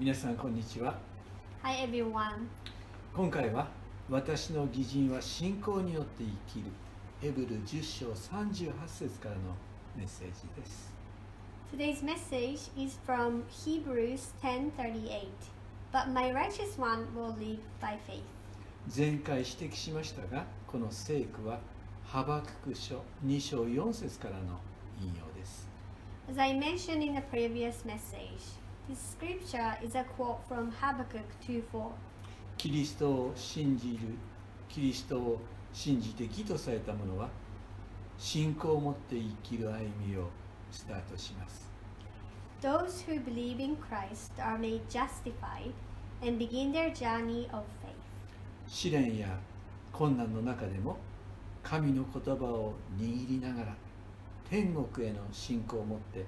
皆さんこんにちは Hi everyone. 今回は私の義人は信仰によって生きるヘブル10章38節からのメッセージです Today's message is from Hebrews 10:38. But my righteous one will live by faith. 前回指摘しましたがこの聖句はハバクク書2章4節からの引用です As I mentioned in the previous message, this scripture is a quote from Habakkuk 2:4. キリストを信じるキリストを信じて義とされた者は信仰を持って生きる歩みをスタートします Those who believe in Christ are made justified and begin their journey of faith. 試練や困難の中でも神の言葉を握りながら天国への信仰を持って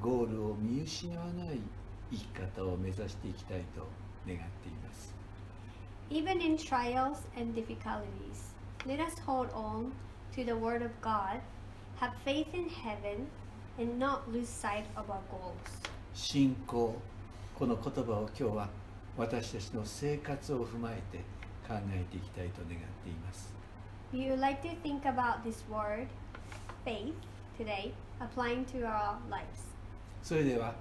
ゴールを見失わない生き方を目指していきたいと願っています Even in trials and difficulties, let us hold on to the Word of God, have faith in heaven, and not lose sight of our goals. 信仰この言葉を今日は私たちの生活を踏まえて考えていきたいと願っています We would like to think about this word, faith, today, applying to our lives. それでは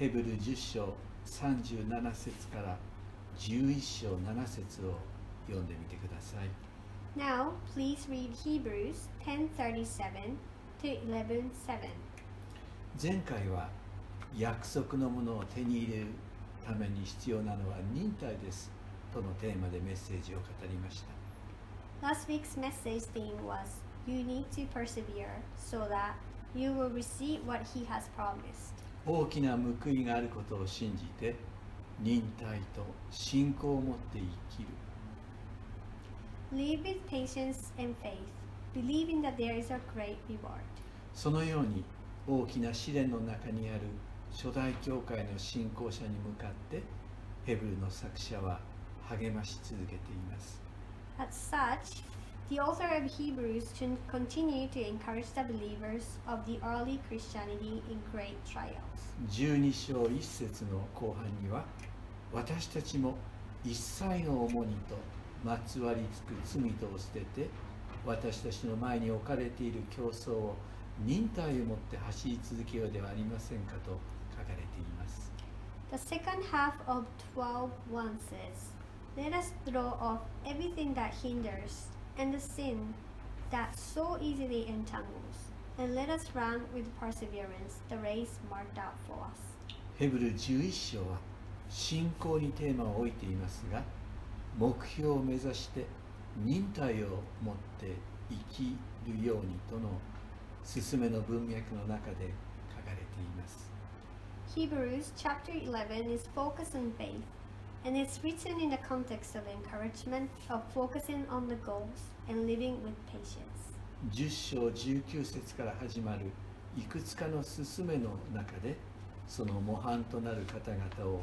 ヘブル10章37節から11章7節を読んでみてください Now, please read Hebrews 10:37 to 11:7. 前回は約束のものを手に入れるために必要なのは忍耐ですとのテーマでメッセージを語りました Last week's message theme was You need to persevere so that you will receive what He has promised. 大きな報いがあることを信じて忍耐と信仰を持って生きる Live with patience and faith, believing that there is a great reward. そのように大きな試練の中にある初代教会の信仰者に向かってヘブルの作者は励まし続けています As such, the author of Hebrews should continue to encourage the believers of the early Christianity in great trials. 12章1節の後半には私たちも一切の重荷とまつわりつく罪とを捨てて私たちの前に置かれている競争を忍耐を持って走り続けようではありませんかと書かれています The second half of 12:1 says, Let us throw off everything that hinders and the sin that so easily entangles, and let us run with perseverance the race marked out for us. ヘブル11章は信仰にテーマを置いていますが目標を目指して忍耐を持って生きるようにとの勧めの文脈の中で書かれています Hebrews chapter 11 is focused on faith, and it's written in the context of encouragement of focusing on the goals and living with patience. 10章19節から始まるいくつかの勧めの中でその模範となる方々を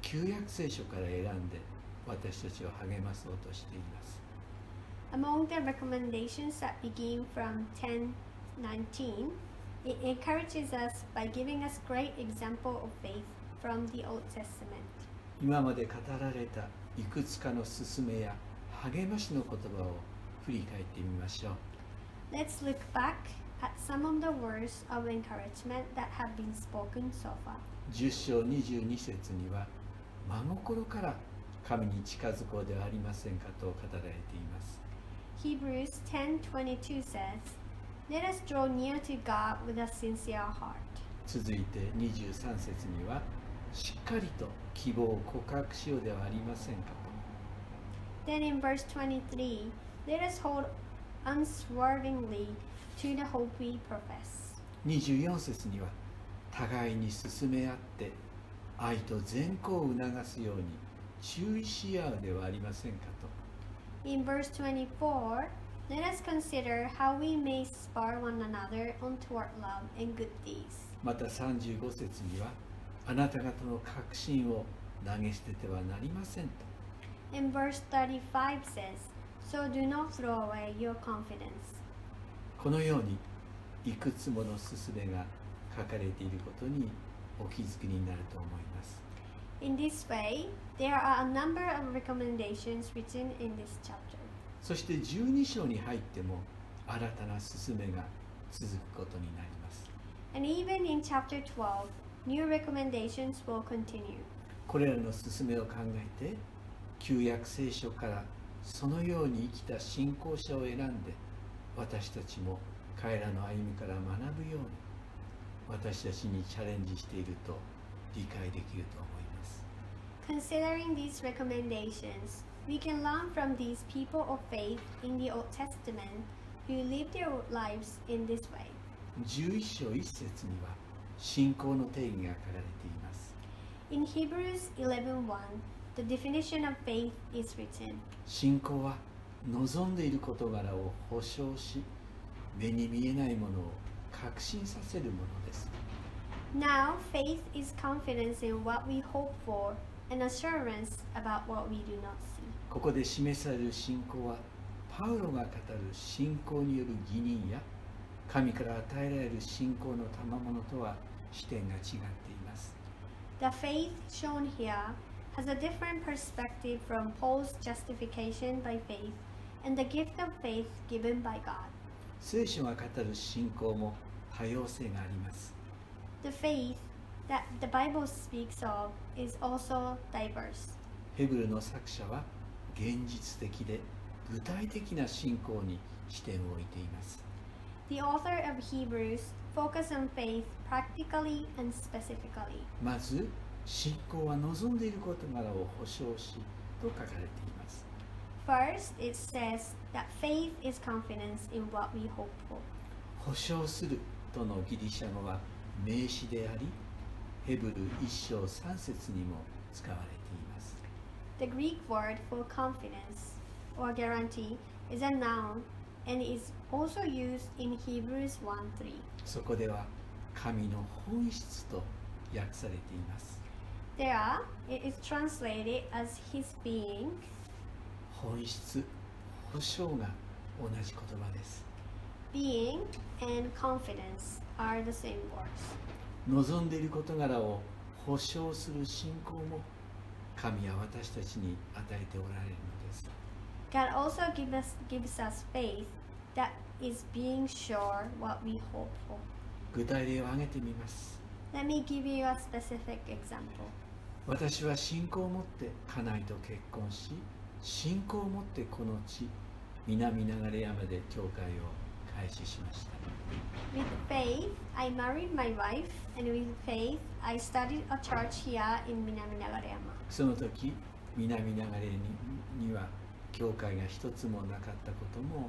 旧約聖書から選んで私たちを励まそうとしています Among the recommendations that begin from 10:19, it encourages us by giving us great example of faith from the Old Testament. 今まで語られたいくつかの勧めや励ましの言葉を振り返ってみましょう Let's look back at some of the words of encouragement that have been spoken so far. 10章22節には真心から神に近づこうではありませんかと語られています Hebrews 10:22 says, "Let us draw near to God with a sincere heart." 続いて23節にはしっかりと希望を告白しようではありませんか Then in verse 23, let us hold unswervingly to the hope we profess. と24節には互いに進め合って愛と善行を促すように注意し合うではありませんかと In verse 24, let us consider how we may spur one another on toward love and good deeds. また35節にはあなた方の確信を投げ捨ててはなりませんと And verse 35 says, So do not throw away your confidence. このようにいくつもの勧めが書かれていることにお気づきになると思います In this way, there are a number of recommendations written in this chapter. そして12章に入っても新たな勧めが続くことになります And even in chapter 12, new recommendations will continue. これらの勧めを考えて旧約聖書からそのように生きた信仰者を選んで私たちも彼らの歩みから学ぶように私たちにチャレンジしていると理解できると思います Considering these recommendations, we can learn from these people of faith in the Old Testament who lived their lives in this way. 11章1節には信仰の定義が書かれています In Hebrews 11:1, the definition of faith is written. 信仰は望んでいる事柄を保証し目に見えないものを確信させるものです Now, faith is confidence in what we hope for and assurance about what we do not see. ここで示される信仰はパウロが語る信仰による義人や神から与えられる信仰の賜物とは視点が違っています The faith shown here has a different perspective from Paul's justification by faith and the gift of faith given by God. 聖書が語る信仰も多様性があります The faith that the Bible speaks of is also diverse. ヘブルの作者は現実的で具体的な信仰に視点を置いています The author of Hebrews focus on faith practically and specifically. まず信仰は望んでいる事柄を保証しと書かれています First, it says that faith is confidence in what we hope for. 保証するとのギリシャ語は名詞でありヘブル1章3節にも使われています The Greek word for confidence or guarantee is a noun and is also used in Hebrews 1 3. そこでは神の本質と訳されています There, it is translated as his being, 本質保証が同じ言葉です being, and confidence are the same words. 望んでいる事柄を保証する信仰も神は私たちに与えておられるの God also give us, gives us faith that is being sure what we hope for. 具体例を挙げてみます Let me give you a specific example. 私は信仰を持って家内と結婚し信仰を持ってこの地南流山で教会を開始しました With faith, I married my wife, and with faith, I started a church here in Minami Nagareyama. その時南流れにには教会が一つもなかったことも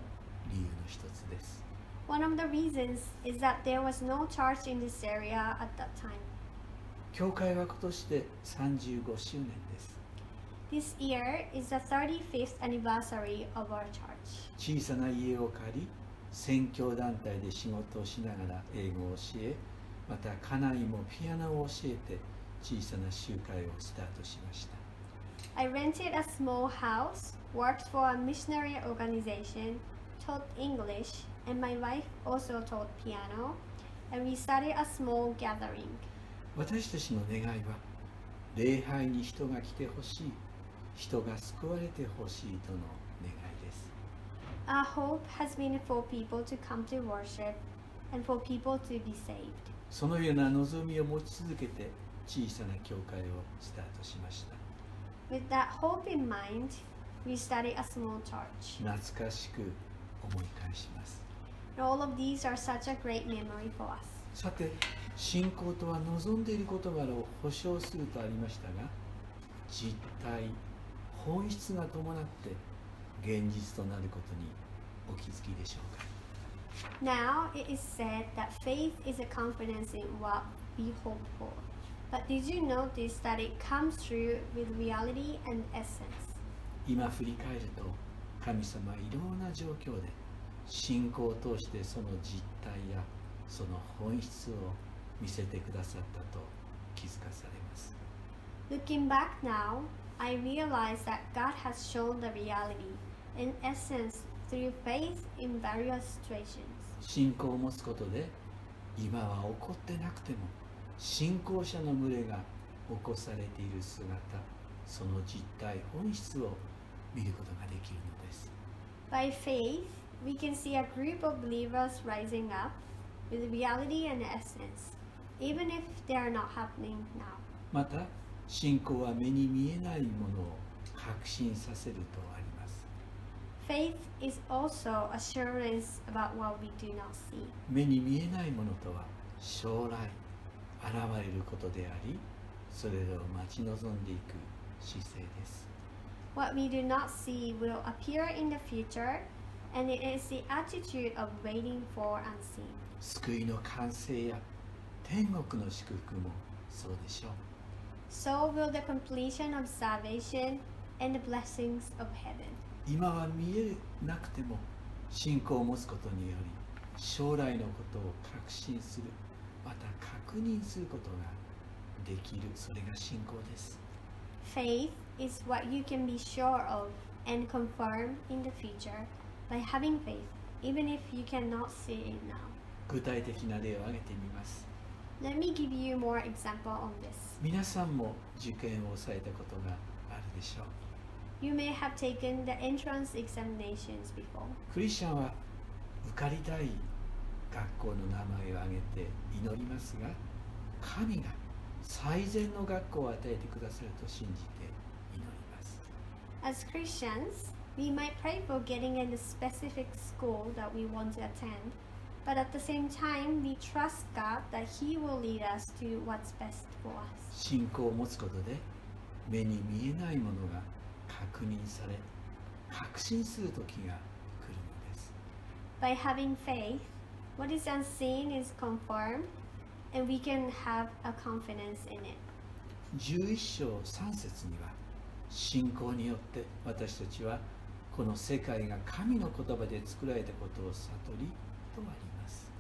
理由の一つです One of the reasons is that there was no church in this area at that time. 教会は今年で35周年です This year is the 35th anniversary of our church. 小さな家を借り宣教団体で仕事をしながら英語を教えまた家内もピアノを教えて小さな集会をスタートしました I rented a small house, worked for a missionary organization, taught English, and my wife also taught piano, and we started a small gathering. 私たちの願いは礼拝に人が来てほしい人が救われてほしいとの願いです Our hope has been for people to come to worship and for people to be saved. そのような望みを持ち続けて小さな教会をスタートしました With that hope in mind, we started a small church. 懐かしく思い返します And all of these are such a great memory for us. さて信仰とは望んでいる事柄を保証するとありましたが実態本質が伴って現実となることにお気づきでしょうか Now it is said that faith is a confidence in what we hope for. But did you notice that it comes through with reality and essence? 今振り返ると神様はいろんな状況で信仰を通してその実態やその本質を見せてくださったと気づかされます Looking back now, I realize that God has shown the reality and essence through faith in various situations. 信仰を持つことで今は起こってなくても信仰者の群れが起こされている姿その実態本質を見ることができるのです By faith, we can see a group of believers rising up with reality and essence, even if they are not happening now. また信仰は目に見えないものを確信させるとあります Faith is also assurance about what we do not see. 目に見えないものとは将来現れることでありそれらを待ち望んでいく姿勢です What we do not see will appear in the future, and it is the attitude of waiting for unseen. 救いの完成や天国の祝福もそうでしょう So will the completion of salvation and the blessings of heaven. 今は見えなくても信仰を持つことにより将来のことを確信するまた確認することができるそれが信仰です Faith is what you can be sure of and confirm in the future by having faith, even if you cannot see it now. 具体的な例を挙げてみます Let me give you more example on this. 皆さんも受験をされたことがあるでしょう You may have taken the entrance examinations before. クリスチャンは受かりたい学校の名前を挙げて祈りますが神が 最善の学校を与えてくださると信じて祈ります As Christians, we might pray for getting in a specific school that we want to attend, but at the same time, we trust God that He will lead us to what's best for us. 信仰を持つことで目に見えないものが確認され確信する時が来るのです By having faith, what is unseen is confirmed, and we can have a confidence in it. 11章3節には信仰によって私たちはこの世界が神の言葉で作られたことを悟りとあります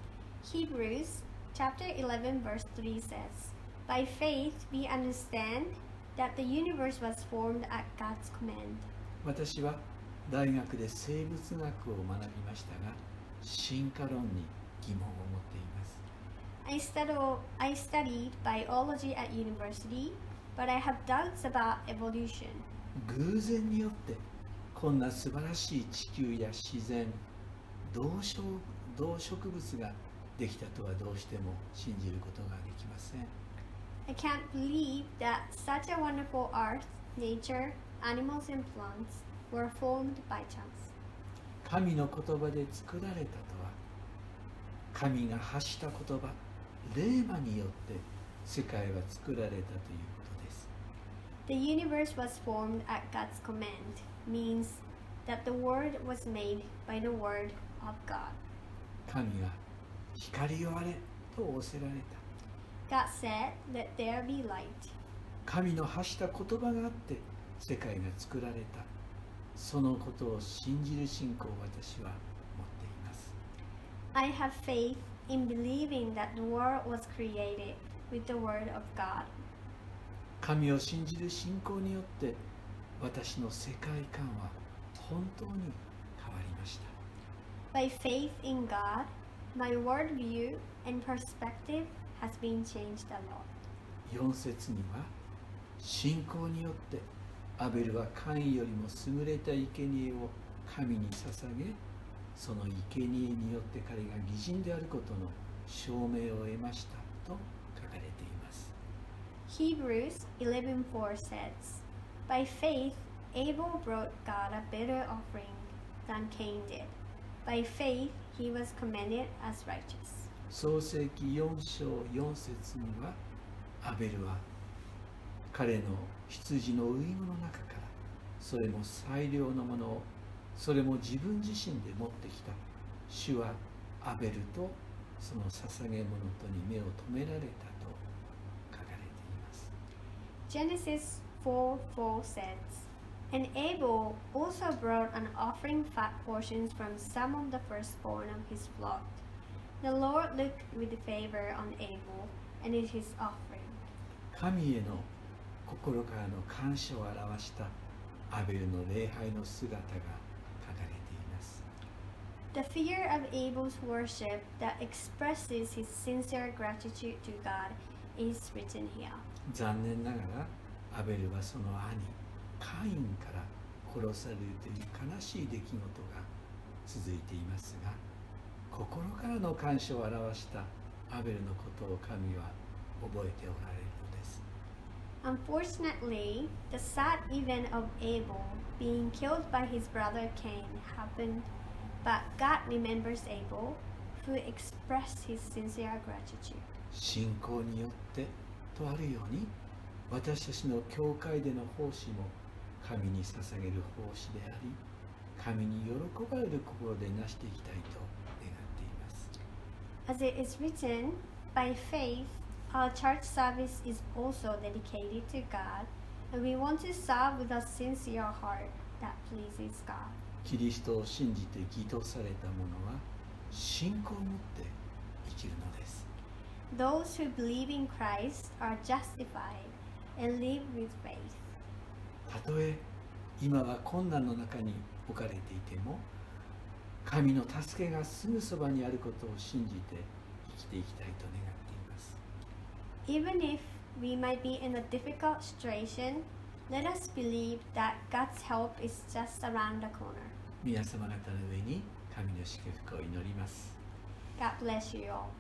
Hebrews chapter 11 verse 3 says, By faith we understand that the universe was formed at God's command. 私は大学で生物学を学びましたが進化論に疑問を持っています I, studied, I studied biology at university, but I have doubts about evolution. 偶然によってこんな素晴らしい地球や自然動植動植物ができたとはどうしても信じることができません I can't believe that such a wonderful earth, nature, animals, and plants were formed by chance. 神の言葉で作られたとは神が発した言葉霊魔によって世界は作られたということです The universe was formed at God's command, means that the word was made by the word of God. 神が光をあれと仰せられた God said, Let there be light. 神の発した言葉があって世界が作られたそのことを信じる信仰を私は I have faith in believing that the world was created with the word of God. 神を信じる信仰によって私の世界観は本当に変わりました By faith in God, my worldview and perspective has been changed a lot. 4節には信仰によってアベルはカインよりも優れた生贄を神に捧げその生贄によって彼が義人であることの証明を得ましたと書かれています Hebrews 11:4 says, By faith Abel brought God a better offering than Cain did. By faith he was commended as righteous. 創世記4章4節にはアベルは彼の羊の遺語の中からそれも最良のものをそれも自分自身で持ってきた主はアベルとその捧げ物とに目を留められたと書かれています Genesis 4:4 says, And Abel also brought an offering fat portions from some of the firstborn of his flock. The Lord looked with favor on Abel and his offering. 神への心からの感謝を表したアベルの礼拝の姿が The fear of Abel's worship that expresses his sincere gratitude to God is written here. 残念ながらアベルはその兄カインから殺されるという悲しい出来事が続いていますが心からの感謝を表したアベルのことを神は覚えておられるのです Unfortunately, the sad event of Abel being killed by his brother Cain happened, but God remembers Abel, who expressed his sincere gratitude. 信仰によってとあるように私たちの教会での奉仕も神に捧げる奉仕であり神に喜ばれる心でなしていきたいと願っています As it is written, by faith, our church service is also dedicated to God, and we want to serve with a sincere heart that pleases God. キリストを信じて義とされた者は信仰を持って生きるのです Those who believe in Christ are justified and live with faith. たとえ今は困難の中に置かれていても神の助けがすぐそばにあることを信じて生きていきたいと願っています Even if we might be in a difficult situation, let us believe that God's help is just around the corner. 皆様方の上に神の祝福を祈ります God bless you all.